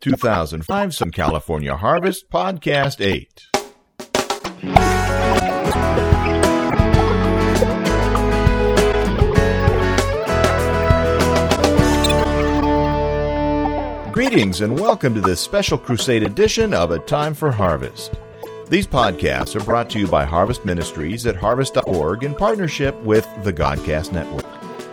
2005 Southern California Harvest, Podcast 8. Greetings and welcome to this special crusade edition of A Time for Harvest. These podcasts are brought to you by Harvest Ministries at harvest.org in partnership with the Godcast Network.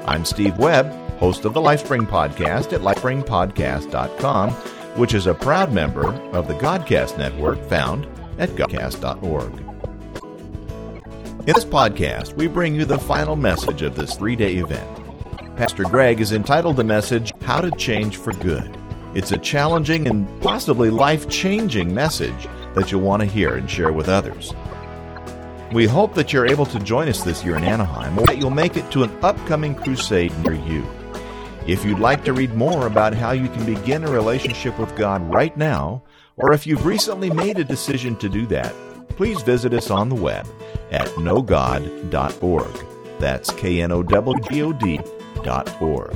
I'm Steve Webb, host of the Lifespring Podcast at lifespringpodcast.com, which is a proud member of the Godcast Network found at godcast.org. In this podcast, we bring you the final message of this three day event. Pastor Greg has entitled the message, How to Change for Good. It's a challenging and possibly life changing message that you'll want to hear and share with others. We hope that you're able to join us this year in Anaheim or that you'll make it to an upcoming crusade near you. If you'd like to read more about how you can begin a relationship with God right now, or if you've recently made a decision to do that, please visit us on the web at knowgod.org. That's K N O W G O D dot org.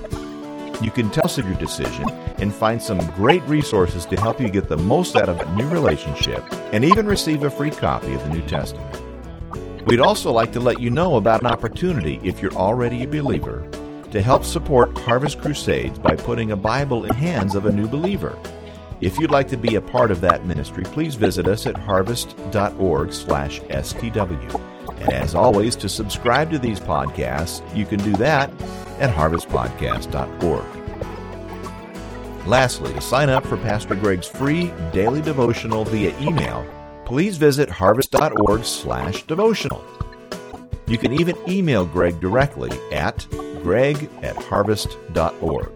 You can tell us of your decision and find some great resources to help you get the most out of a new relationship and even receive a free copy of the New Testament. We'd also like to let you know about an opportunity, if you're already a believer, to help support Harvest Crusades by putting a Bible in hands of a new believer. If you'd like to be a part of that ministry, please visit us at harvest.org/stw. And as always, to subscribe to these podcasts, you can do that at harvestpodcast.org. Lastly, to sign up for Pastor Greg's free daily devotional via email, please visit harvest.org/devotional. You can even email Greg directly at greg at harvest.org.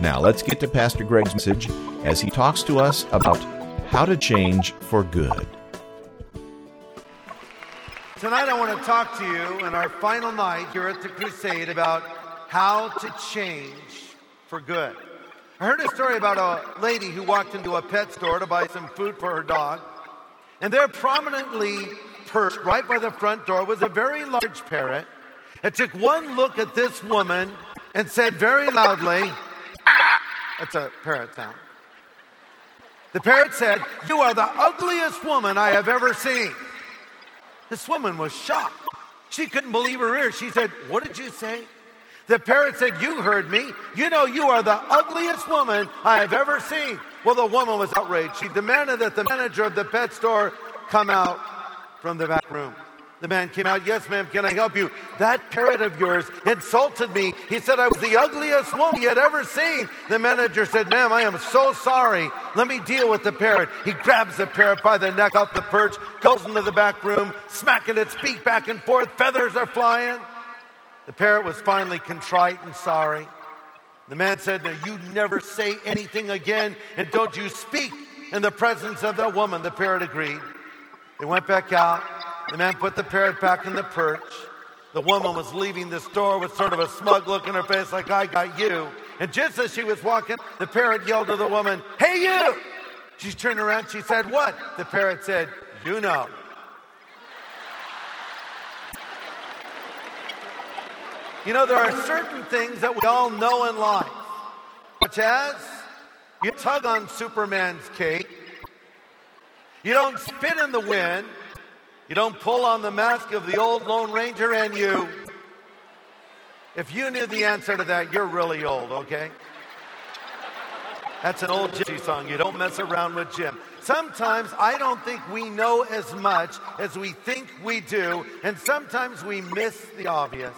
Now, let's get to Pastor Greg's message as he talks to us about how to change for good. Tonight, I want to talk to you in our final night here at the Crusade about how to change for good. I heard a story about a lady who walked into a pet store to buy some food for her dog, and there, prominently perched right by the front door, was a very large parrot. It took one look at this woman and said very loudly, That's a parrot sound. The parrot said, You are the ugliest woman I have ever seen. This woman was shocked. She couldn't believe her ears. She said, What did you say? The parrot said, You heard me. You know, you are the ugliest woman I have ever seen. Well, the woman was outraged. She demanded that the manager of the pet store come out from the back room. The man came out, Yes, ma'am, can I help you? That parrot of yours insulted me. He said I was the ugliest woman he had ever seen. The manager said, Ma'am, I am so sorry. Let me deal with the parrot. He grabs the parrot by the neck off the perch, goes into the back room, smacking its beak back and forth. Feathers are flying. The parrot was finally contrite and sorry. The man said, Now you never say anything again, and don't you speak in the presence of that woman. The parrot agreed. They went back out. The man put the parrot back in the perch. The woman was leaving the store with sort of a smug look in her face, like, I got you. And just as she was walking, the parrot yelled to the woman, Hey, you! She turned around. She said, What? The parrot said, You know. You know, there are certain things that we all know in life, such as you tug on Superman's cape, you don't spit in the wind, you don't pull on the mask of the old Lone Ranger, and you. If you knew the answer to that, you're really old, okay? That's an old gypsy song. You don't mess around with Jim. Sometimes I don't think we know as much as we think we do, and sometimes we miss the obvious.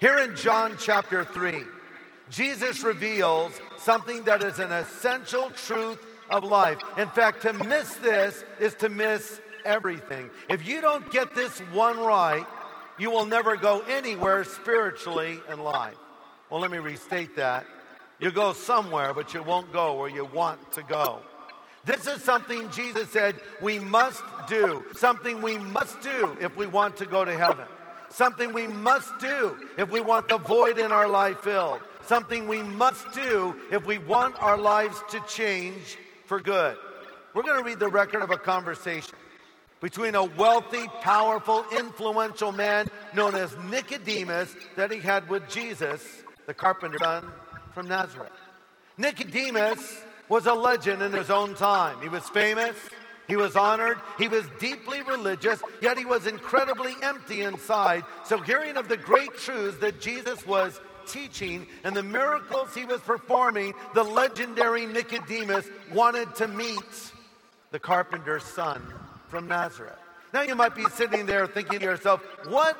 Here in John chapter 3, Jesus reveals something that is an essential truth of life. In fact, to miss this is to miss everything. If you don't get this one right, you will never go anywhere spiritually in life. Well, let me restate that. You go somewhere, but you won't go where you want to go. This is something Jesus said we must do, something we must do if we want to go to heaven something we must do if we want the void in our life filled, something we must do if we want our lives to change for good. We're going to read the record of a conversation between a wealthy, powerful, influential man known as Nicodemus that he had with Jesus, the carpenter's son from Nazareth. Nicodemus was a legend in his own time. He was famous, he was honored, he was deeply religious, yet he was incredibly empty inside. So, hearing of the great truths that Jesus was teaching and the miracles he was performing, the legendary Nicodemus wanted to meet the carpenter's son from Nazareth. Now, you might be sitting there thinking to yourself, what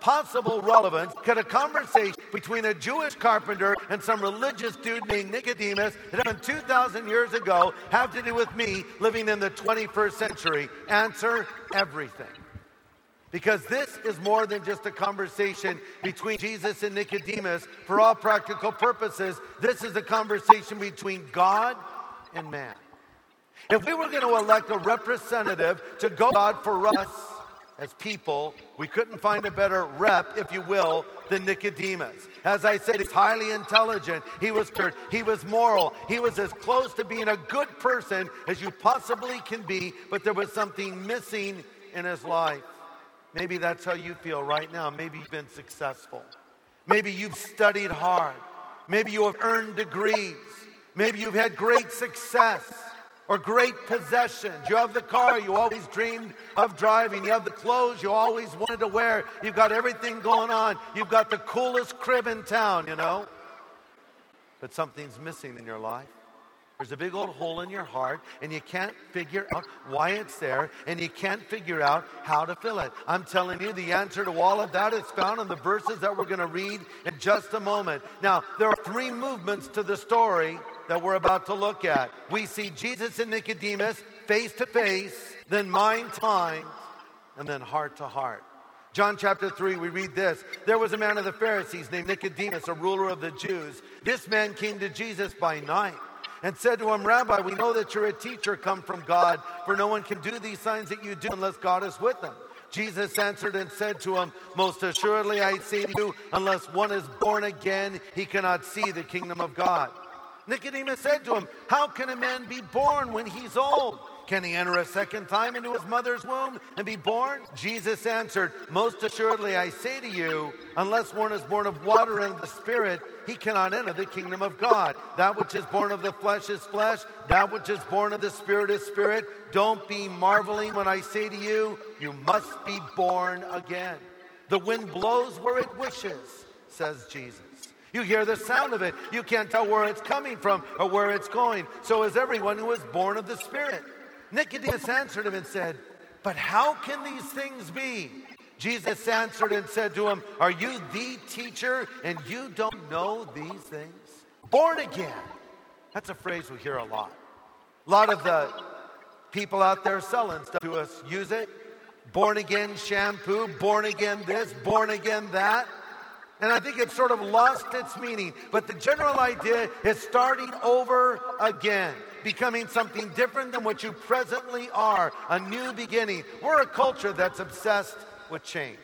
possible relevance could a conversation between a Jewish carpenter and some religious dude named Nicodemus that happened 2,000 years ago have to do with me living in the 21st century? Answer everything. Because this is more than just a conversation between Jesus and Nicodemus. For all practical purposes, this is a conversation between God and man. If we were going to elect a representative to go God for us, as people, we couldn't find a better rep, if you will, than Nicodemus. As I said, he's highly intelligent. He was. He was moral. He was as close to being a good person as you possibly can be, but there was something missing in his life. Maybe that's how you feel right now. Maybe you've been successful. Maybe you've studied hard. Maybe you have earned degrees. Maybe you've had great success or great possessions. You have the car you always dreamed of driving. You have the clothes you always wanted to wear. You've got everything going on. You've got the coolest crib in town, you know. But something's missing in your life. There's a big old hole in your heart, and you can't figure out why it's there, and you can't figure out how to fill it. I'm telling you, the answer to all of that is found in the verses that we're going to read in just a moment. Now, there are three movements to the story that we're about to look at. We see Jesus and Nicodemus face to face, then mind to mind, and then heart to heart. John chapter 3, we read this. There was a man of the Pharisees named Nicodemus, a ruler of the Jews. This man came to Jesus by night and said to him, Rabbi, we know that you're a teacher come from God, for no one can do these signs that you do unless God is with them. Jesus answered and said to him, Most assuredly I say to you, unless one is born again, he cannot see the kingdom of God. Nicodemus said to him, How can a man be born when he's old? Can he enter a second time into his mother's womb and be born? Jesus answered, Most assuredly I say to you, unless one is born of water and the Spirit, he cannot enter the kingdom of God. That which is born of the flesh is flesh, that which is born of the Spirit is spirit. Don't be marveling when I say to you, You must be born again. The wind blows where it wishes, says Jesus. You hear the sound of it. You can't tell where it's coming from or where it's going. So is everyone who is born of the Spirit. Nicodemus answered him and said, But how can these things be? Jesus answered and said to him, Are you the teacher and you don't know these things? Born again. That's a phrase we hear a lot. A lot of the people out there selling stuff to us use it. Born again shampoo, born again this, born again that. And I think it's sort of lost its meaning. But the general idea is starting over again, becoming something different than what you presently are, a new beginning. We're a culture that's obsessed with change.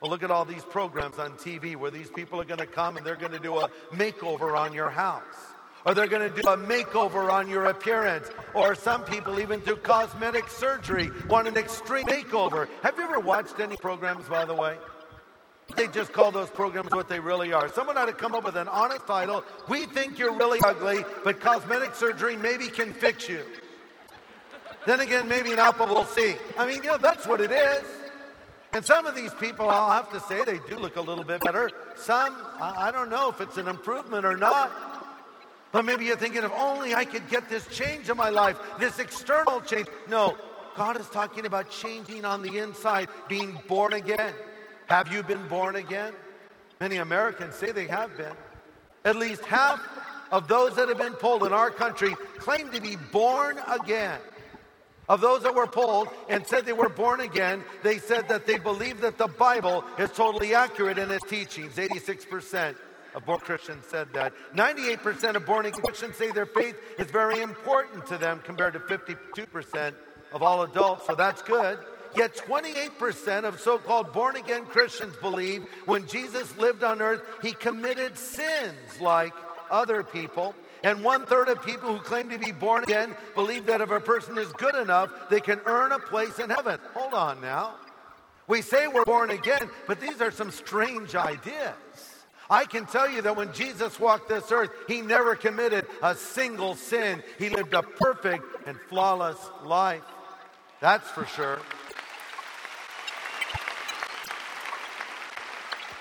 Well, look at all these programs on TV where these people are going to come and they're going to do a makeover on your house. Or they're going to do a makeover on your appearance. Or some people, even do cosmetic surgery, want an extreme makeover. Have you ever watched any programs, by the way? They just call those programs what they really are. Someone ought to come up with an honest title. We think you're really ugly, but cosmetic surgery maybe can fix you. Then again, maybe an apple will see. I mean, you know, that's what it is. And some of these people, I'll have to say, they do look a little bit better. Some, I don't know if it's an improvement or not. But maybe you're thinking, if only I could get this change in my life, this external change. No, God is talking about changing on the inside, being born again. Have you been born again? Many Americans say they have been. At least half of those that have been polled in our country claim to be born again. Of those that were polled and said they were born again, they said that they believe that the Bible is totally accurate in its teachings. 86% of born Christians said that. 98% of born again Christians say their faith is very important to them compared to 52% of all adults, so that's good. Yet 28% of so called born again Christians believe when Jesus lived on earth, he committed sins like other people. And one third of people who claim to be born again believe that if a person is good enough, they can earn a place in heaven. Hold on now. We say we're born again, but these are some strange ideas. I can tell you that when Jesus walked this earth, he never committed a single sin. He lived a perfect and flawless life. That's for sure.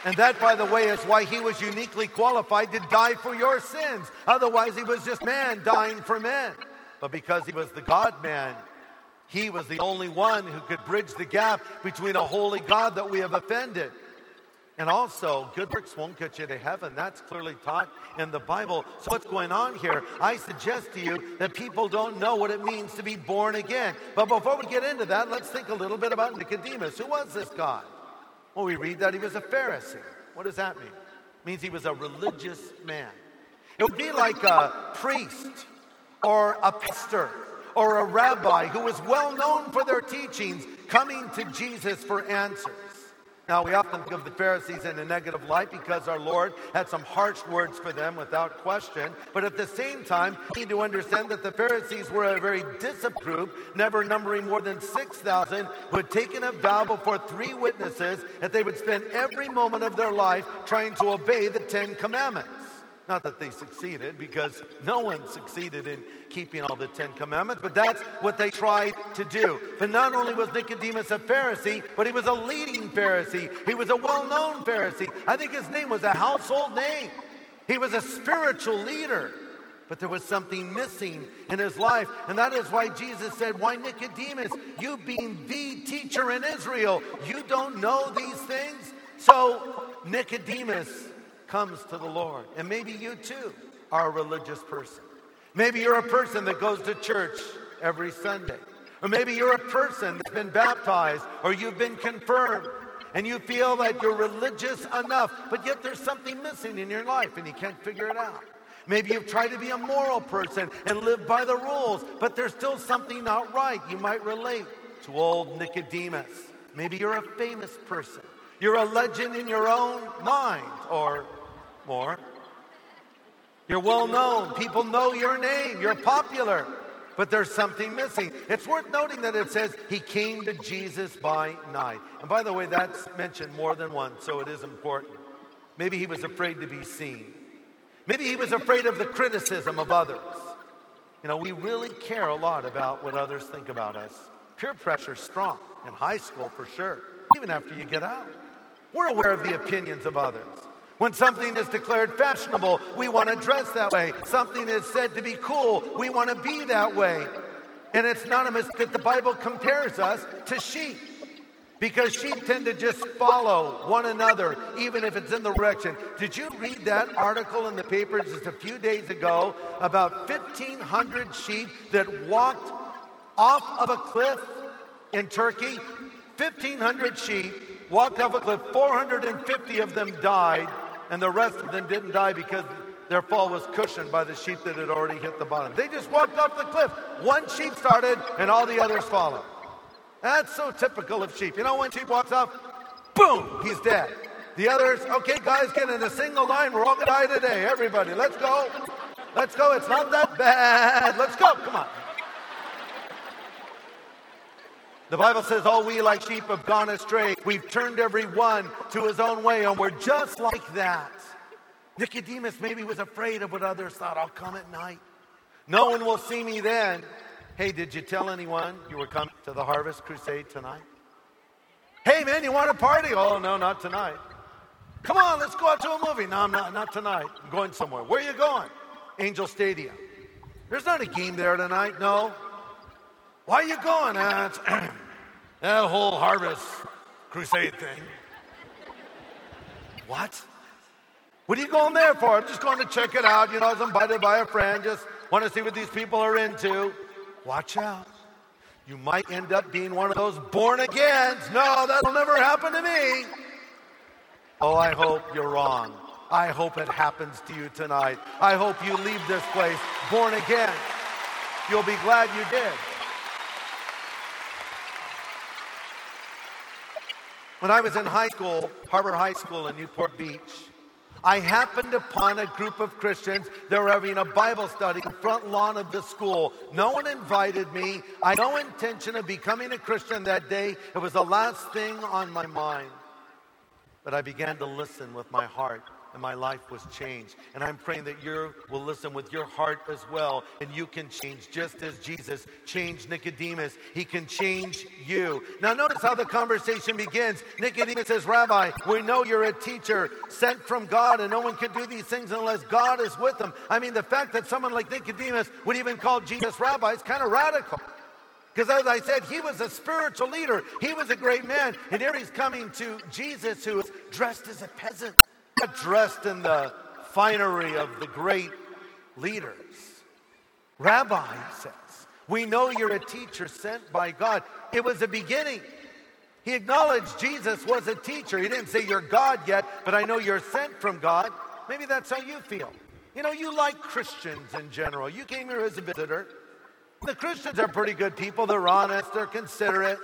And that, by the way, is why he was uniquely qualified to die for your sins. Otherwise, he was just man dying for men. But because he was the God man, he was the only one who could bridge the gap between a holy God that we have offended. And also, good works won't get you to heaven. That's clearly taught in the Bible. So, what's going on here? I suggest to you that people don't know what it means to be born again. But before we get into that, let's think a little bit about Nicodemus. Who was this guy? Well, we read that he was a Pharisee. What does that mean? It means he was a religious man. It would be like a priest or a pastor or a rabbi who was well known for their teachings coming to Jesus for answers. Now, we often think of the Pharisees in a negative light because our Lord had some harsh words for them without question. But at the same time, we need to understand that the Pharisees were a very disapproved, never numbering more than 6,000, who had taken a vow before three witnesses that they would spend every moment of their life trying to obey the Ten Commandments. Not that they succeeded, because no one succeeded in keeping all the Ten Commandments, but that's what they tried to do. But not only was Nicodemus a Pharisee, but he was a leading Pharisee. He was a well known Pharisee. I think his name was a household name. He was a spiritual leader. But there was something missing in his life. And that is why Jesus said, Why, Nicodemus, you being the teacher in Israel, you don't know these things? So, Nicodemus comes to the Lord. And maybe you too are a religious person. Maybe you're a person that goes to church every Sunday. Or maybe you're a person that's been baptized or you've been confirmed and you feel that you're religious enough, but yet there's something missing in your life and you can't figure it out. Maybe you've tried to be a moral person and live by the rules, but there's still something not right. You might relate to old Nicodemus. Maybe you're a famous person. You're a legend in your own mind or more. You're well known. People know your name. You're popular. But there's something missing. It's worth noting that it says he came to Jesus by night. And by the way, that's mentioned more than once, so it is important. Maybe he was afraid to be seen. Maybe he was afraid of the criticism of others. You know, we really care a lot about what others think about us. Peer pressure strong in high school for sure, even after you get out. We're aware of the opinions of others. When something is declared fashionable, we want to dress that way. Something is said to be cool, we want to be that way. And it's not a mistake that the Bible compares us to sheep. Because sheep tend to just follow one another, even if it's in the direction. Did you read that article in the papers just a few days ago about 1,500 sheep that walked off of a cliff in Turkey? 1,500 sheep walked off a cliff, 450 of them died and the rest of them didn't die because their fall was cushioned by the sheep that had already hit the bottom. They just walked off the cliff. One sheep started, and all the others followed. That's so typical of sheep. You know, when sheep walks off, boom, he's dead. The others, okay, guys, get in a single line. We're all going to die today. Everybody, let's go. Let's go. It's not that bad. Let's go. Come on. The Bible says, All we like sheep have gone astray. We've turned every one to his own way, and we're just like that. Nicodemus maybe was afraid of what others thought. I'll come at night. No one will see me then. Hey, did you tell anyone you were coming to the Harvest Crusade tonight? Hey, man, you want a party? Oh, no, not tonight. Come on, let's go out to a movie. No, I'm not, not tonight. I'm going somewhere. Where are you going? Angel Stadium. There's not a game there tonight, no. Why are you going? Uh, that whole harvest crusade thing. What? What are you going there for? I'm just going to check it out. You know, I was invited by a friend. Just want to see what these people are into. Watch out. You might end up being one of those born agains. No, that'll never happen to me. Oh, I hope you're wrong. I hope it happens to you tonight. I hope you leave this place born again. You'll be glad you did. When I was in high school, Harbor High School in Newport Beach, I happened upon a group of Christians They were having a Bible study in front lawn of the school. No one invited me. I had no intention of becoming a Christian that day. It was the last thing on my mind. But I began to listen with my heart and my life was changed. And I'm praying that you will listen with your heart as well, and you can change just as Jesus changed Nicodemus. He can change you. Now, notice how the conversation begins. Nicodemus says, Rabbi, we know you're a teacher sent from God, and no one can do these things unless God is with them. I mean, the fact that someone like Nicodemus would even call Jesus rabbi is kind of radical. Because as I said, he was a spiritual leader. He was a great man. And here he's coming to Jesus, who is dressed as a peasant dressed in the finery of the great leaders. Rabbi says, We know you're a teacher sent by God. It was a beginning. He acknowledged Jesus was a teacher. He didn't say you're God yet, but I know you're sent from God. Maybe that's how you feel. You know, you like Christians in general. You came here as a visitor. The Christians are pretty good people. They're honest, they're considerate.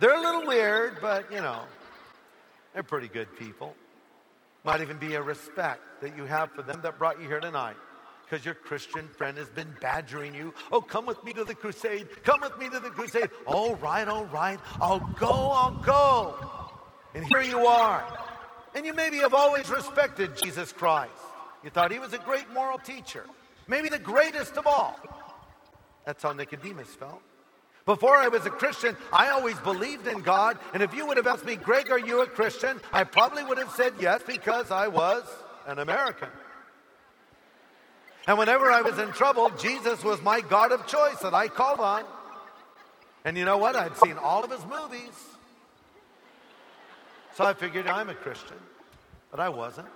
They're a little weird, but you know, they're pretty good people. Might even be a respect that you have for them that brought you here tonight because your Christian friend has been badgering you. Oh, come with me to the crusade. Come with me to the crusade. All right, all right. I'll go, I'll go. And here you are. And you maybe have always respected Jesus Christ. You thought he was a great moral teacher, maybe the greatest of all. That's how Nicodemus felt. Before I was a Christian, I always believed in God. And if you would have asked me, Greg, are you a Christian? I probably would have said yes because I was an American. And whenever I was in trouble, Jesus was my God of choice that I called on. And you know what? I'd seen all of his movies. So I figured I'm a Christian, but I wasn't.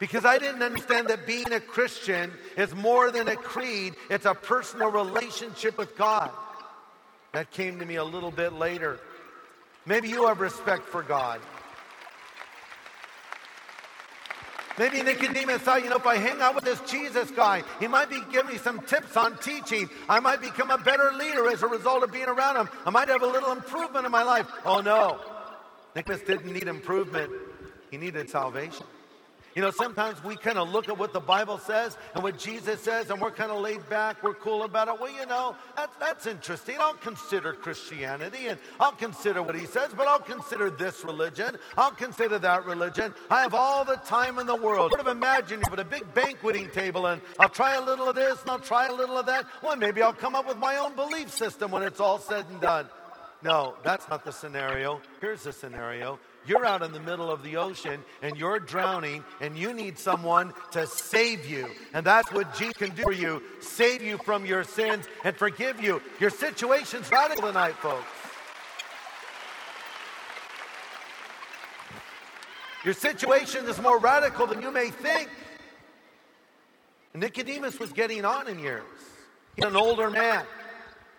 Because I didn't understand that being a Christian is more than a creed, it's a personal relationship with God. That came to me a little bit later. Maybe you have respect for God. Maybe Nicodemus thought, you know, if I hang out with this Jesus guy, he might be giving me some tips on teaching. I might become a better leader as a result of being around him. I might have a little improvement in my life. Oh no. Nicodemus didn't need improvement, he needed salvation. You know, sometimes we kind of look at what the Bible says and what Jesus says, and we're kind of laid back, we're cool about it. Well, you know, that's, that's interesting. I'll consider Christianity and I'll consider what he says, but I'll consider this religion. I'll consider that religion. I have all the time in the world. Sort of imagine you put a big banqueting table and I'll try a little of this and I'll try a little of that. Well, maybe I'll come up with my own belief system when it's all said and done. No, that's not the scenario. Here's the scenario you're out in the middle of the ocean and you're drowning and you need someone to save you. And that's what Jesus can do for you save you from your sins and forgive you. Your situation's radical tonight, folks. Your situation is more radical than you may think. Nicodemus was getting on in years. He's an older man.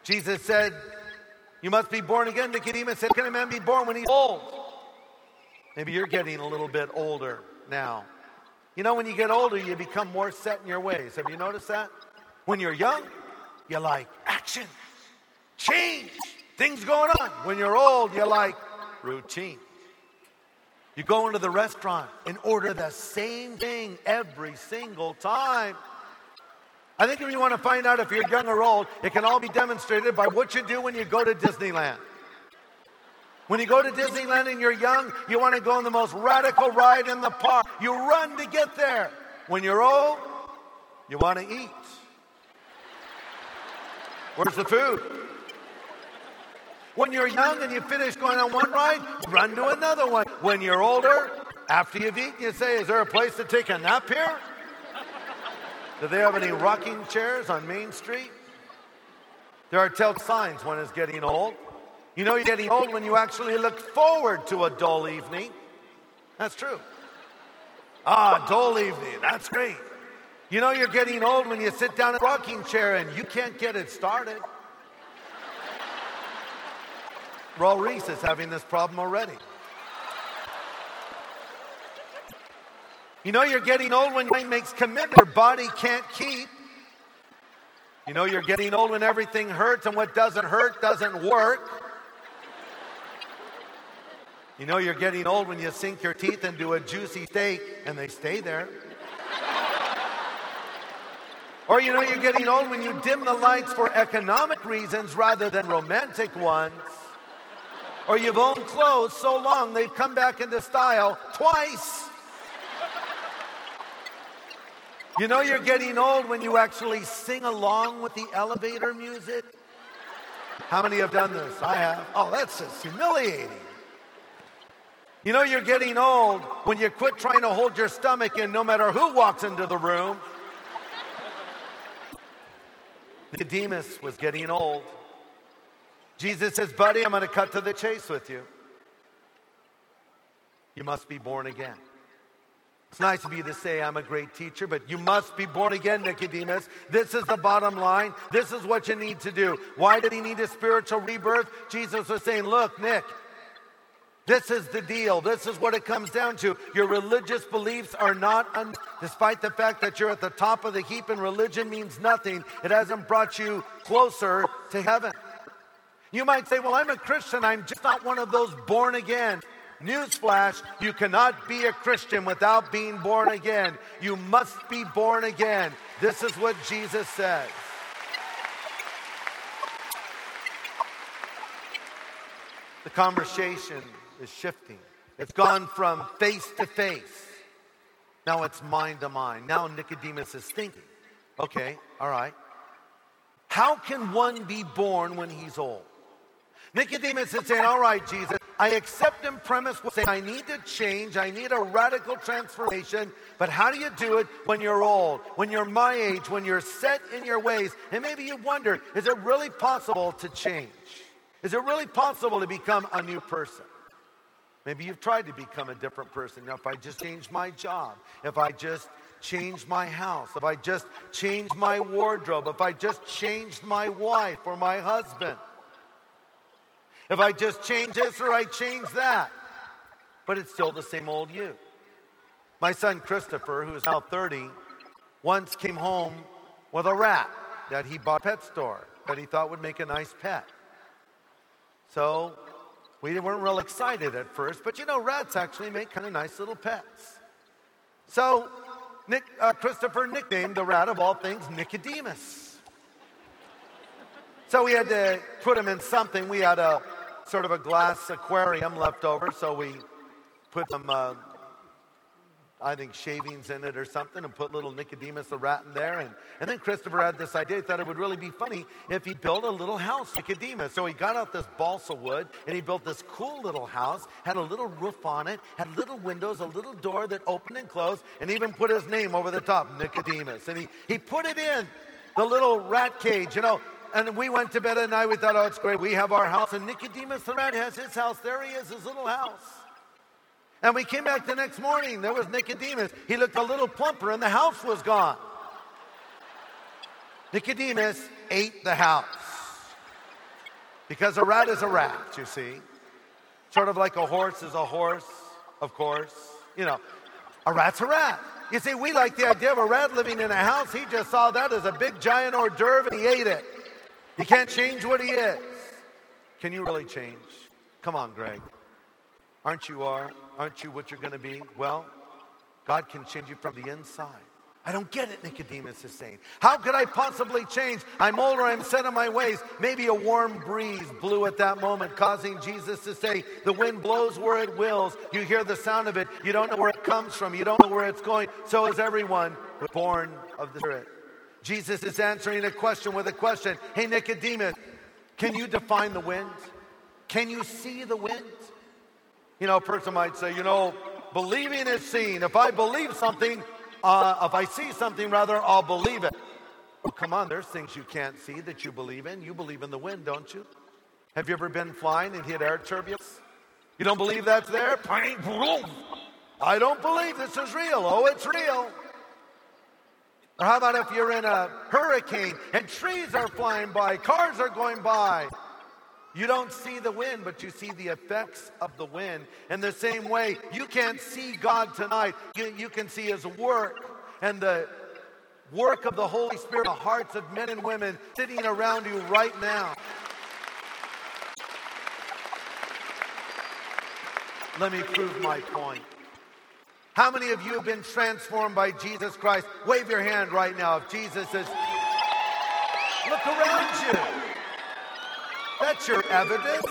Jesus said, You must be born again. Nicodemus said, Can a man be born when he's old? Maybe you're getting a little bit older now. You know, when you get older, you become more set in your ways. Have you noticed that? When you're young, you like action, change, things going on. When you're old, you like routine. You go into the restaurant and order the same thing every single time. I think if you want to find out if you're young or old, it can all be demonstrated by what you do when you go to Disneyland. When you go to Disneyland and you're young, you want to go on the most radical ride in the park. You run to get there. When you're old, you want to eat. Where's the food? When you're young and you finish going on one ride, run to another one. When you're older, after you've eaten, you say, Is there a place to take a nap here? Do they have any rocking chairs on Main Street? There are tell signs one is getting old. You know, you're getting old when you actually look forward to a dull evening. That's true. Ah, dull evening. That's great. You know, you're getting old when you sit down in a rocking chair and you can't get it started. Raul Ries is having this problem already. You know, you're getting old when your mind makes commitment your body can't keep. You know, you're getting old when everything hurts and what doesn't hurt doesn't work. You know you're getting old when you sink your teeth into a juicy steak and they stay there. or you know you're getting old when you dim the lights for economic reasons rather than romantic ones. Or you've owned clothes so long they've come back into style twice. You know you're getting old when you actually sing along with the elevator music? How many have done this? I have. Oh, that's just humiliating. You know you're getting old when you quit trying to hold your stomach in no matter who walks into the room. Nicodemus was getting old. Jesus says, Buddy, I'm going to cut to the chase with you. You must be born again. It's nice of you to say I'm a great teacher, but you must be born again, Nicodemus. This is the bottom line. This is what you need to do. Why did he need a spiritual rebirth? Jesus was saying, Look, Nick, this is the deal. This is what it comes down to. Your religious beliefs are not, un- despite the fact that you're at the top of the heap and religion means nothing, it hasn't brought you closer to heaven. You might say, Well, I'm a Christian. I'm just not one of those born again. Newsflash, you cannot be a Christian without being born again. You must be born again. This is what Jesus says. The conversation is shifting. It's gone from face to face. Now it's mind to mind. Now Nicodemus is thinking, okay, all right. How can one be born when he's old? Nicodemus is saying, All right, Jesus, I accept and premise saying, I need to change, I need a radical transformation, but how do you do it when you're old, when you're my age, when you're set in your ways? And maybe you wonder, is it really possible to change? Is it really possible to become a new person? Maybe you've tried to become a different person. Now, if I just change my job, if I just change my house, if I just change my wardrobe, if I just changed my wife or my husband, if I just change this or I change that. But it's still the same old you. My son Christopher, who is now 30, once came home with a rat that he bought at a pet store that he thought would make a nice pet. So we weren't real excited at first, but you know, rats actually make kind of nice little pets. So Nick, uh, Christopher nicknamed the rat of all things Nicodemus. So we had to put him in something. We had a sort of a glass aquarium left over, so we put some, uh, I think, shavings in it or something and put little Nicodemus the rat in there. And, and then Christopher had this idea. He thought it would really be funny if he built a little house, Nicodemus. So he got out this balsa wood and he built this cool little house, had a little roof on it, had little windows, a little door that opened and closed, and even put his name over the top, Nicodemus. And he, he put it in the little rat cage. You know, and we went to bed at night. We thought, oh, it's great. We have our house. And Nicodemus the rat has his house. There he is, his little house. And we came back the next morning. There was Nicodemus. He looked a little plumper, and the house was gone. Nicodemus ate the house. Because a rat is a rat, you see. Sort of like a horse is a horse, of course. You know, a rat's a rat. You see, we like the idea of a rat living in a house. He just saw that as a big giant hors d'oeuvre and he ate it. He can't change what he is. Can you really change? Come on, Greg. Aren't you are? Aren't you what you're going to be? Well, God can change you from the inside. I don't get it, Nicodemus is saying. How could I possibly change? I'm older, I'm set in my ways. Maybe a warm breeze blew at that moment, causing Jesus to say, The wind blows where it wills. You hear the sound of it. You don't know where it comes from. You don't know where it's going. So is everyone born of the Spirit. Jesus is answering a question with a question. Hey, Nicodemus, can you define the wind? Can you see the wind? You know, a person might say, you know, believing is seeing. If I believe something, uh, if I see something, rather, I'll believe it. Well, come on, there's things you can't see that you believe in. You believe in the wind, don't you? Have you ever been flying and hit air turbulence? You don't believe that's there? I don't believe this is real. Oh, it's real. Or how about if you're in a hurricane and trees are flying by, cars are going by? You don't see the wind, but you see the effects of the wind. In the same way, you can't see God tonight. You, you can see His work and the work of the Holy Spirit, in the hearts of men and women sitting around you right now. Let me prove my point. How many of you have been transformed by Jesus Christ? Wave your hand right now if Jesus is. Look around you. That's your evidence.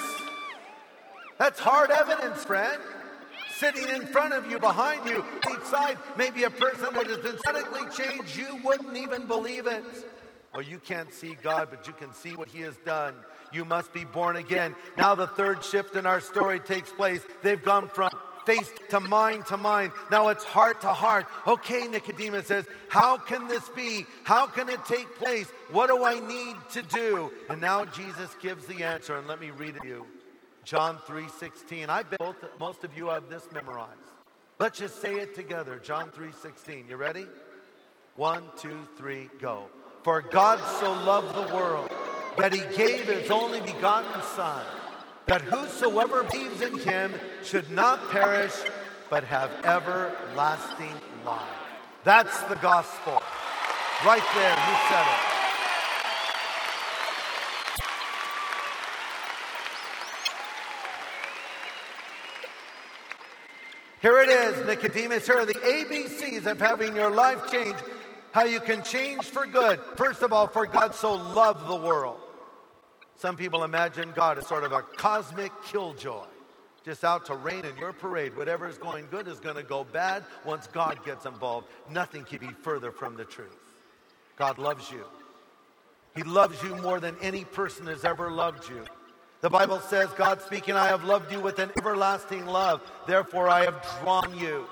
That's hard evidence, friend. Sitting in front of you, behind you, each side, maybe a person that has been radically changed. You wouldn't even believe it. Well, you can't see God, but you can see what He has done. You must be born again. Now, the third shift in our story takes place. They've gone from face to mind to mind. Now it's heart to heart. Okay, Nicodemus says, How can this be? How can it take place? What do I need to do? And now Jesus gives the answer, and let me read it to you. John 3:16. I bet most of you have this memorized. Let's just say it together. John 3:16. You ready? One, two, three, go. For God so loved the world that he gave his only begotten Son that whosoever believes in him should not perish, but have everlasting life. That's the gospel. Right there, you said it. Here it is, Nicodemus. Here are the ABCs of having your life change. How you can change for good. First of all, for God so loved the world. Some people imagine God as sort of a cosmic killjoy, just out to rain in your parade. Whatever is going good is going to go bad once God gets involved. Nothing can be further from the truth. God loves you. He loves you more than any person has ever loved you. The Bible says, God speaking, I have loved you with an everlasting love. Therefore, I have drawn you.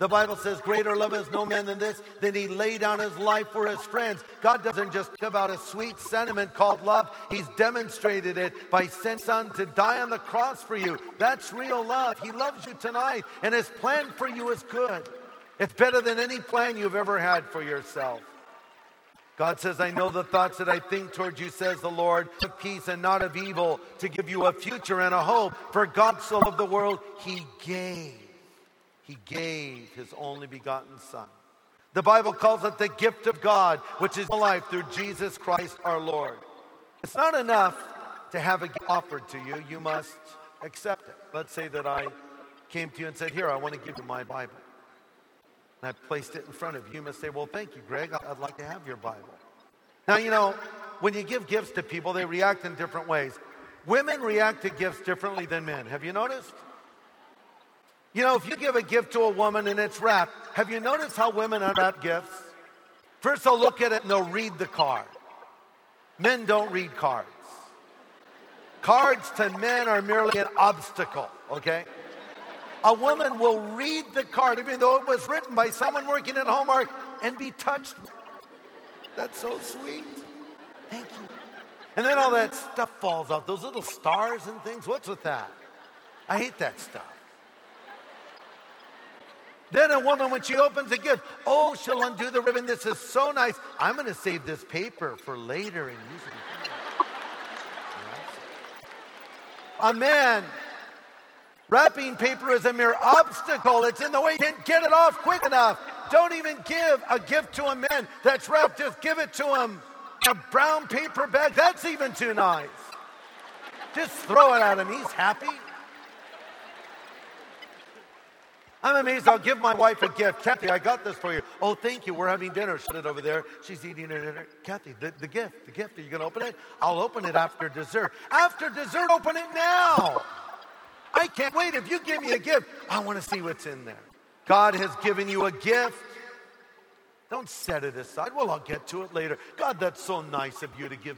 The Bible says, Greater love has no man than this, than he lay down his life for his friends. God doesn't just give out a sweet sentiment called love, he's demonstrated it by sending son to die on the cross for you. That's real love. He loves you tonight, and his plan for you is good. It's better than any plan you've ever had for yourself. God says, I know the thoughts that I think towards you, says the Lord, of peace and not of evil, to give you a future and a hope. For God so loved the world, he gave he gave his only begotten Son. The Bible calls it the gift of God, which is life through Jesus Christ our Lord. It's not enough to have it offered to you, you must accept it. Let's say that I came to you and said, Here, I want to give you my Bible. And I placed it in front of you. You must say, Well, thank you, Greg. I'd like to have your Bible. Now, you know, when you give gifts to people, they react in different ways. Women react to gifts differently than men. Have you noticed? You know, if you give a gift to a woman and it's wrapped, have you noticed how women unwrap gifts? First, they'll look at it and they'll read the card. Men don't read cards. Cards to men are merely an obstacle, okay? A woman will read the card, even though it was written by someone working at Hallmark, and be touched. That's so sweet. Thank you. And then all that stuff falls off, those little stars and things. What's with that? I hate that stuff. Then a woman, when she opens a gift, oh, she'll undo the ribbon. This is so nice. I'm going to save this paper for later and use it. A man, wrapping paper is a mere obstacle. It's in the way. Can't get it off quick enough. Don't even give a gift to a man that's wrapped. Just give it to him. A brown paper bag, that's even too nice. Just throw it at him. He's happy. I'm amazed. I'll give my wife a gift. Kathy, I got this for you. Oh, thank you. We're having dinner. Shut it over there. She's eating her dinner. Kathy, the, the gift, the gift. Are you going to open it? I'll open it after dessert. After dessert, open it now. I can't wait. If you give me a gift, I want to see what's in there. God has given you a gift. Don't set it aside. Well, I'll get to it later. God, that's so nice of you to give.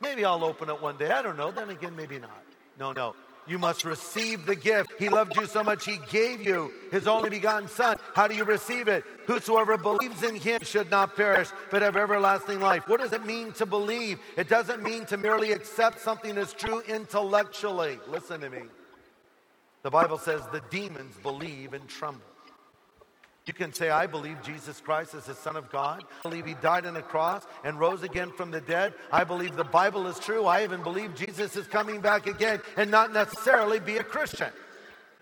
Maybe I'll open it one day. I don't know. Then again, maybe not. No, no. You must receive the gift. He loved you so much, He gave you His only begotten Son. How do you receive it? Whosoever believes in Him should not perish, but have everlasting life. What does it mean to believe? It doesn't mean to merely accept something as true intellectually. Listen to me. The Bible says the demons believe and tremble. You can say, I believe Jesus Christ is the Son of God. I believe He died on the cross and rose again from the dead. I believe the Bible is true. I even believe Jesus is coming back again and not necessarily be a Christian.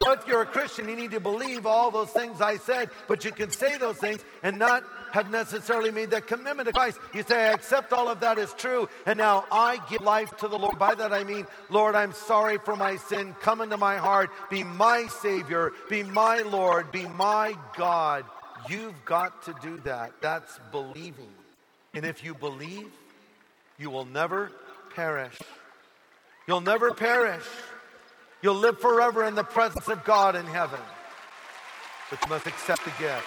But if you're a Christian, you need to believe all those things I said, but you can say those things and not have necessarily made that commitment to Christ. You say, I accept all of that is true, and now I give life to the Lord. By that I mean, Lord, I'm sorry for my sin. Come into my heart. Be my Savior. Be my Lord. Be my God. You've got to do that. That's believing. And if you believe, you will never perish. You'll never perish. You'll live forever in the presence of God in heaven. But you must accept the gift.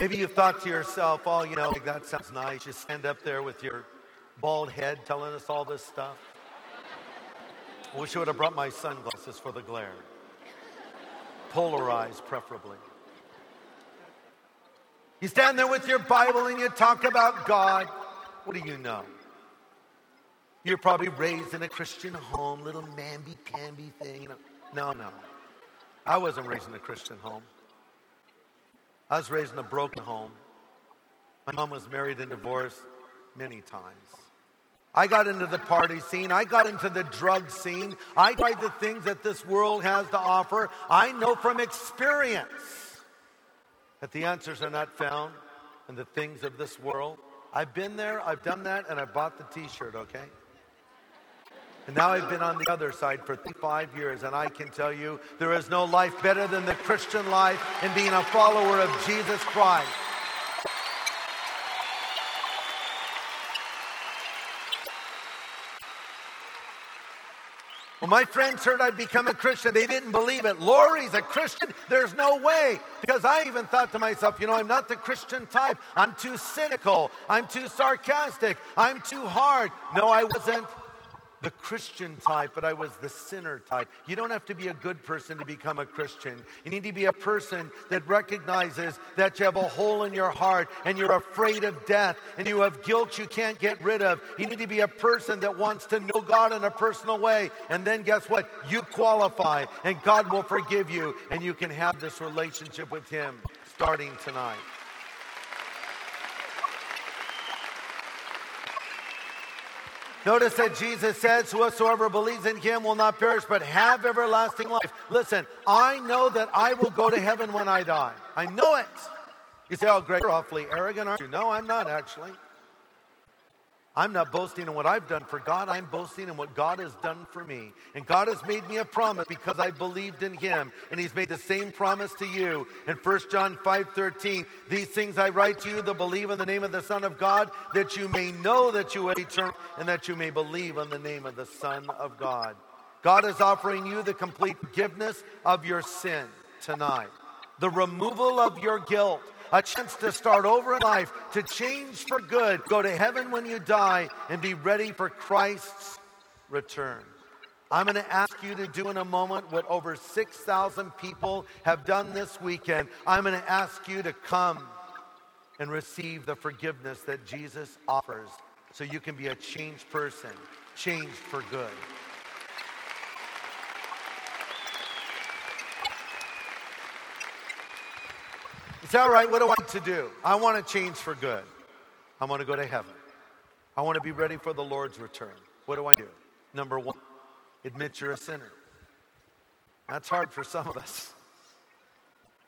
Maybe you've thought to yourself, oh, you know, that sounds nice. You stand up there with your bald head telling us all this stuff. I wish I would have brought my sunglasses for the glare. Polarized, preferably. You stand there with your Bible and you talk about God. What do you know? You're probably raised in a Christian home, little mamby-pamby thing. You know. No, no. I wasn't raised in a Christian home. I was raised in a broken home. My mom was married and divorced many times. I got into the party scene. I got into the drug scene. I tried the things that this world has to offer. I know from experience that the answers are not found in the things of this world. I've been there, I've done that, and I bought the t shirt, okay? And now I've been on the other side for five years, and I can tell you there is no life better than the Christian life and being a follower of Jesus Christ. When my friends heard I'd become a Christian, they didn't believe it. Laurie's a Christian? There's no way. Because I even thought to myself, you know, I'm not the Christian type. I'm too cynical. I'm too sarcastic. I'm too hard. No, I wasn't the Christian type, but I was the sinner type. You don't have to be a good person to become a Christian. You need to be a person that recognizes that you have a hole in your heart and you're afraid of death and you have guilt you can't get rid of. You need to be a person that wants to know God in a personal way. And then guess what? You qualify and God will forgive you and you can have this relationship with Him starting tonight. Notice that Jesus says, Whosoever believes in him will not perish, but have everlasting life. Listen, I know that I will go to heaven when I die. I know it. You say, Oh, Greg, you're awfully arrogant, aren't you? No, I'm not actually. I'm not boasting in what I've done for God. I'm boasting in what God has done for me. And God has made me a promise because I believed in him. And he's made the same promise to you. In 1 John 5 13, these things I write to you that believe in the name of the Son of God, that you may know that you are eternal and that you may believe in the name of the Son of God. God is offering you the complete forgiveness of your sin tonight, the removal of your guilt a chance to start over in life, to change for good, go to heaven when you die, and be ready for Christ's return. I'm going to ask you to do in a moment what over 6,000 people have done this weekend. I'm going to ask you to come and receive the forgiveness that Jesus offers so you can be a changed person, changed for good. It's all right. What do I want to do? I want to change for good. I want to go to heaven. I want to be ready for the Lord's return. What do I do? Number one, admit you're a sinner. That's hard for some of us.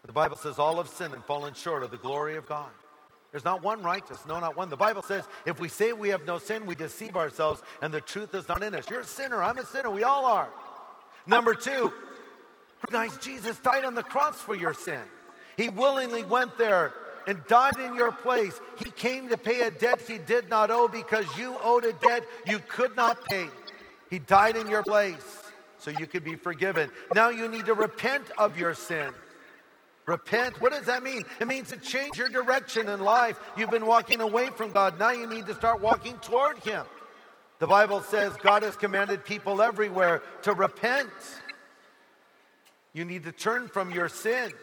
The Bible says all have sinned and fallen short of the glory of God. There's not one righteous, no, not one. The Bible says if we say we have no sin, we deceive ourselves and the truth is not in us. You're a sinner. I'm a sinner. We all are. Number two, recognize Jesus died on the cross for your sin. He willingly went there and died in your place. He came to pay a debt he did not owe because you owed a debt you could not pay. He died in your place so you could be forgiven. Now you need to repent of your sin. Repent, what does that mean? It means to change your direction in life. You've been walking away from God. Now you need to start walking toward Him. The Bible says God has commanded people everywhere to repent. You need to turn from your sin.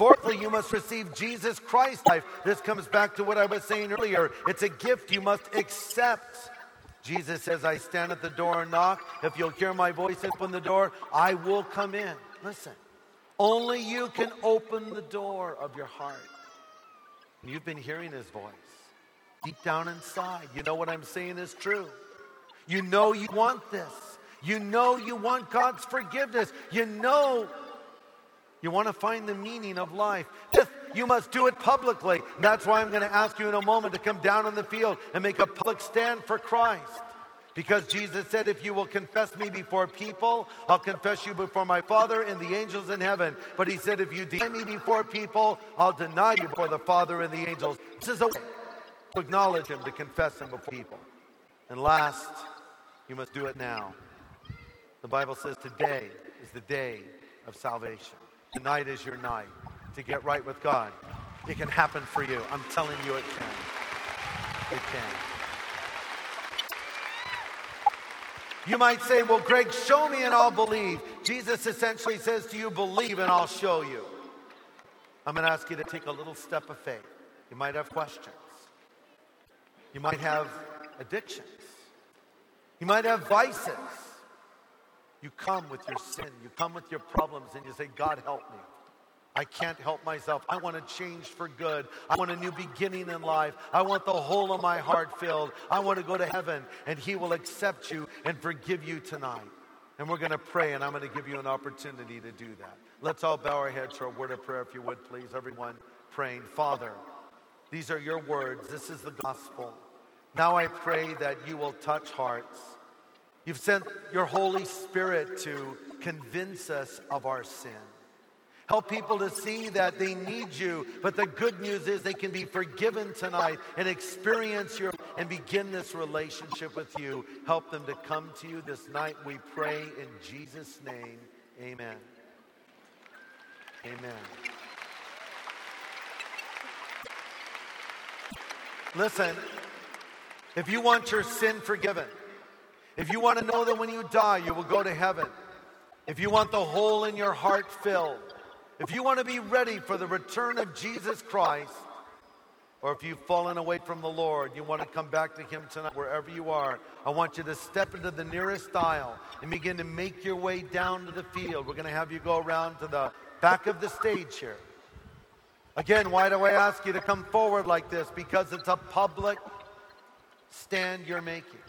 Fourthly, you must receive Jesus Christ's life. This comes back to what I was saying earlier. It's a gift you must accept. Jesus says, I stand at the door and knock. If you'll hear my voice, open the door, I will come in. Listen, only you can open the door of your heart. You've been hearing his voice deep down inside. You know what I'm saying is true. You know you want this. You know you want God's forgiveness. You know you want to find the meaning of life. You must do it publicly. That's why I'm going to ask you in a moment to come down on the field and make a public stand for Christ. Because Jesus said, If you will confess me before people, I'll confess you before my Father and the angels in heaven. But he said, If you deny me before people, I'll deny you before the Father and the angels. This is a way to acknowledge Him, to confess Him before people. And last, you must do it now. The Bible says today is the day of salvation. Tonight is your night to get right with God. It can happen for you. I'm telling you it can. It can. You might say, Well, Greg, show me and I'll believe. Jesus essentially says to you, Believe and I'll show you. I'm going to ask you to take a little step of faith. You might have questions. You might have addictions. You might have vices. You come with your sin, you come with your problems, and you say, God, help me. I can't help myself. I want to change for good. I want a new beginning in life. I want the whole of my heart filled. I want to go to heaven, and He will accept you and forgive you tonight. And we're going to pray, and I'm going to give you an opportunity to do that. Let's all bow our heads for a word of prayer, if you would, please. Everyone praying. Father, these are your words. This is the gospel. Now I pray that you will touch hearts. You've sent your Holy Spirit to convince us of our sin. Help people to see that they need you. But the good news is they can be forgiven tonight and experience your and begin this relationship with you. Help them to come to you this night. We pray in Jesus' name. Amen. Amen. Listen, if you want your sin forgiven, if you want to know that when you die you will go to heaven, if you want the hole in your heart filled, if you want to be ready for the return of Jesus Christ, or if you've fallen away from the Lord, you want to come back to Him tonight, wherever you are, I want you to step into the nearest aisle and begin to make your way down to the field. We're going to have you go around to the back of the stage here. Again, why do I ask you to come forward like this? Because it's a public stand you're making.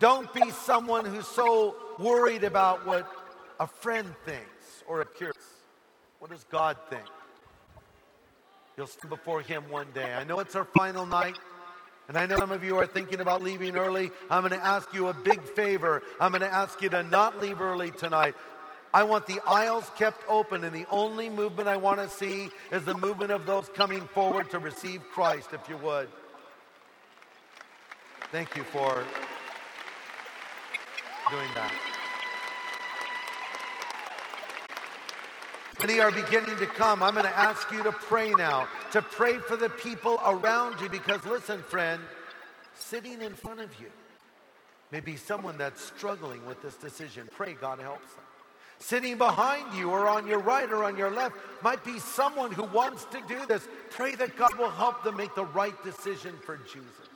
Don't be someone who's so worried about what a friend thinks or appears. What does God think? You'll stand before Him one day. I know it's our final night. And I know some of you are thinking about leaving early. I'm going to ask you a big favor. I'm going to ask you to not leave early tonight. I want the aisles kept open, and the only movement I want to see is the movement of those coming forward to receive Christ, if you would. Thank you for doing that. Many are beginning to come. I'm going to ask you to pray now, to pray for the people around you, because listen, friend, sitting in front of you may be someone that's struggling with this decision. Pray God helps them. Sitting behind you, or on your right, or on your left, might be someone who wants to do this. Pray that God will help them make the right decision for Jesus.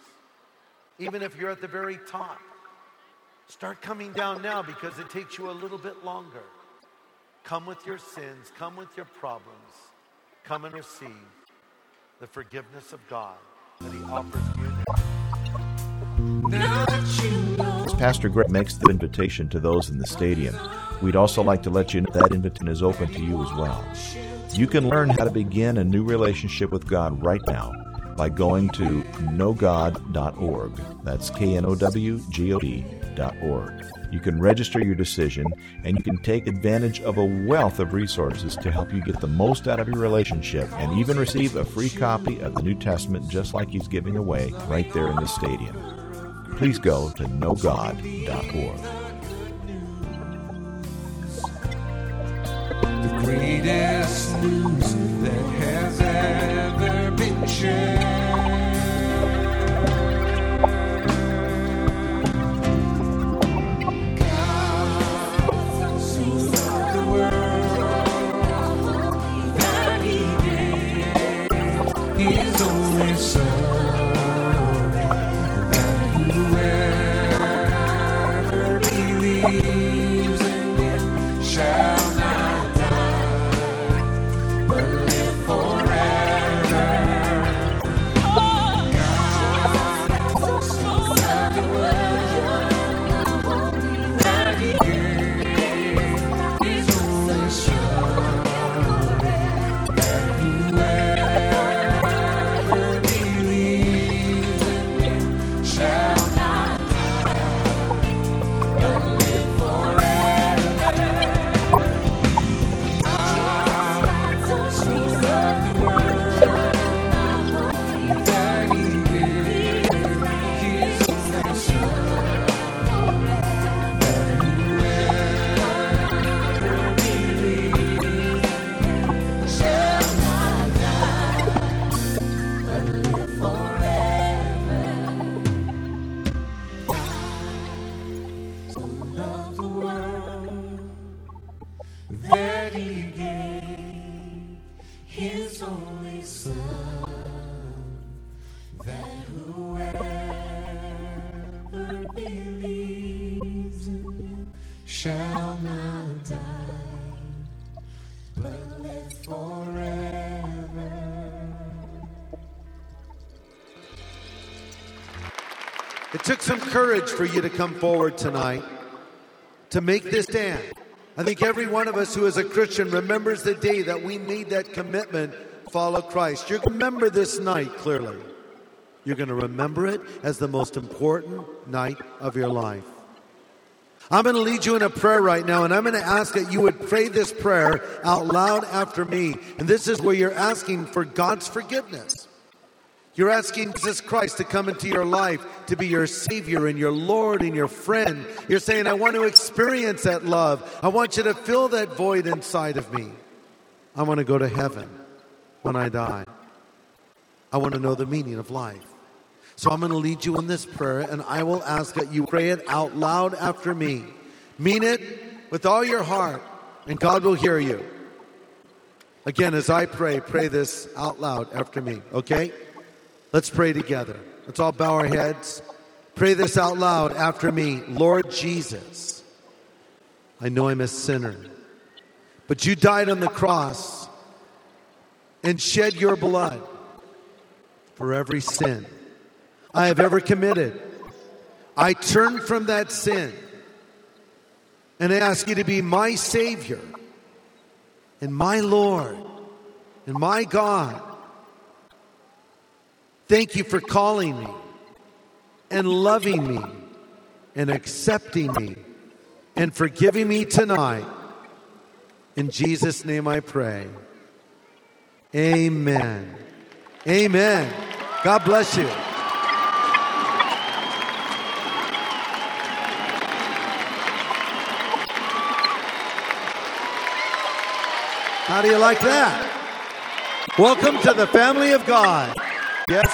Even if you're at the very top, start coming down now because it takes you a little bit longer. Come with your sins, come with your problems, come and receive the forgiveness of God that He offers you now. As Pastor Greg makes the invitation to those in the stadium, we'd also like to let you know that invitation is open to you as well. You can learn how to begin a new relationship with God right now by going to knowgod.org. That's K N O W G O You can register your decision and you can take advantage of a wealth of resources to help you get the most out of your relationship and even receive a free copy of the New Testament just like he's giving away right there in the stadium. Please go to knowgod.org. The greatest news courage for you to come forward tonight to make this stand. I think every one of us who is a Christian remembers the day that we made that commitment follow Christ. To remember this night clearly. You're going to remember it as the most important night of your life. I'm going to lead you in a prayer right now, and I'm going to ask that you would pray this prayer out loud after me. And this is where you're asking for God's forgiveness. You're asking Jesus Christ to come into your life, to be your Savior and your Lord and your friend. You're saying, I want to experience that love. I want you to fill that void inside of me. I want to go to heaven when I die. I want to know the meaning of life. So I'm going to lead you in this prayer, and I will ask that you pray it out loud after me. Mean it with all your heart, and God will hear you. Again, as I pray, pray this out loud after me, okay? Let's pray together. Let's all bow our heads. Pray this out loud after me. Lord Jesus, I know I'm a sinner, but you died on the cross and shed your blood for every sin I have ever committed. I turn from that sin and I ask you to be my Savior and my Lord and my God. Thank you for calling me and loving me and accepting me and forgiving me tonight. In Jesus' name I pray. Amen. Amen. God bless you. How do you like that? Welcome to the family of God. Yes.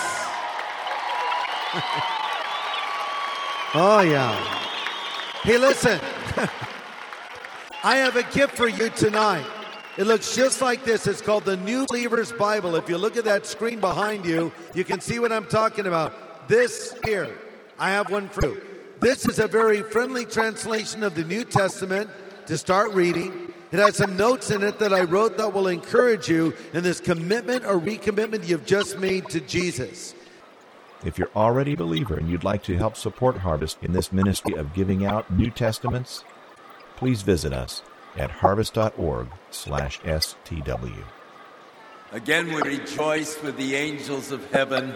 oh, yeah. Hey, listen. I have a gift for you tonight. It looks just like this. It's called the New Believer's Bible. If you look at that screen behind you, you can see what I'm talking about. This here, I have one for you. This is a very friendly translation of the New Testament to start reading. It has some notes in it that I wrote that will encourage you in this commitment or recommitment you've just made to Jesus. If you're already a believer and you'd like to help support Harvest in this ministry of giving out New Testaments, please visit us at harvest.org/stw. Again, we rejoice with the angels of heaven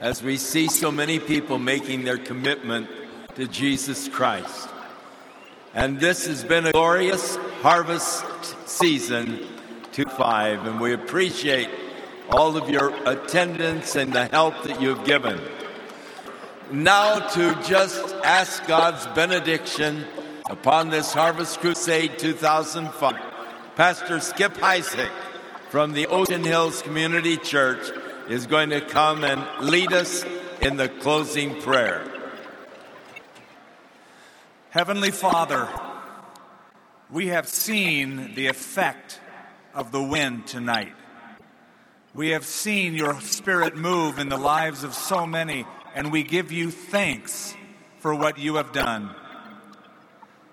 as we see so many people making their commitment to Jesus Christ. And this has been a glorious harvest season to five, and we appreciate all of your attendance and the help that you've given. Now, to just ask God's benediction upon this Harvest Crusade 2005, Pastor Skip Heitzig from the Ocean Hills Community Church is going to come and lead us in the closing prayer. Heavenly Father, we have seen the effect of the wind tonight. We have seen your spirit move in the lives of so many, and we give you thanks for what you have done.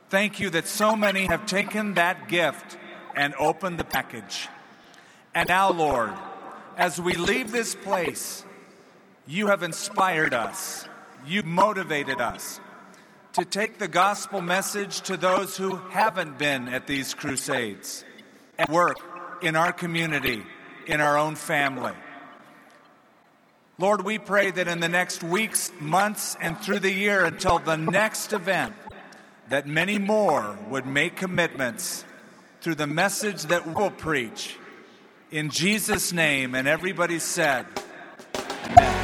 Thank you that so many have taken that gift and opened the package. And now, Lord, as we leave this place, you have inspired us, you motivated us to take the gospel message to those who haven't been at these crusades and work in our community, in our own family. Lord, we pray that in the next weeks, months, and through the year until the next event, that many more would make commitments through the message that we'll preach. In Jesus' name, and everybody said, Now,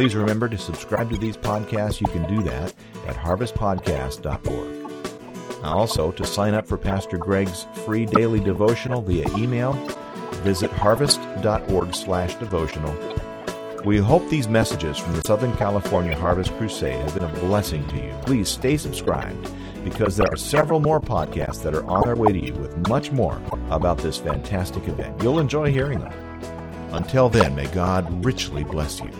please remember to subscribe to these podcasts. You can do that at harvestpodcast.org. Also, to sign up for Pastor Greg's free daily devotional via email, visit harvest.org/devotional. We hope these messages from the Southern California Harvest Crusade have been a blessing to you. Please stay subscribed because there are several more podcasts that are on their way to you with much more about this fantastic event. You'll enjoy hearing them. Until then, may God richly bless you.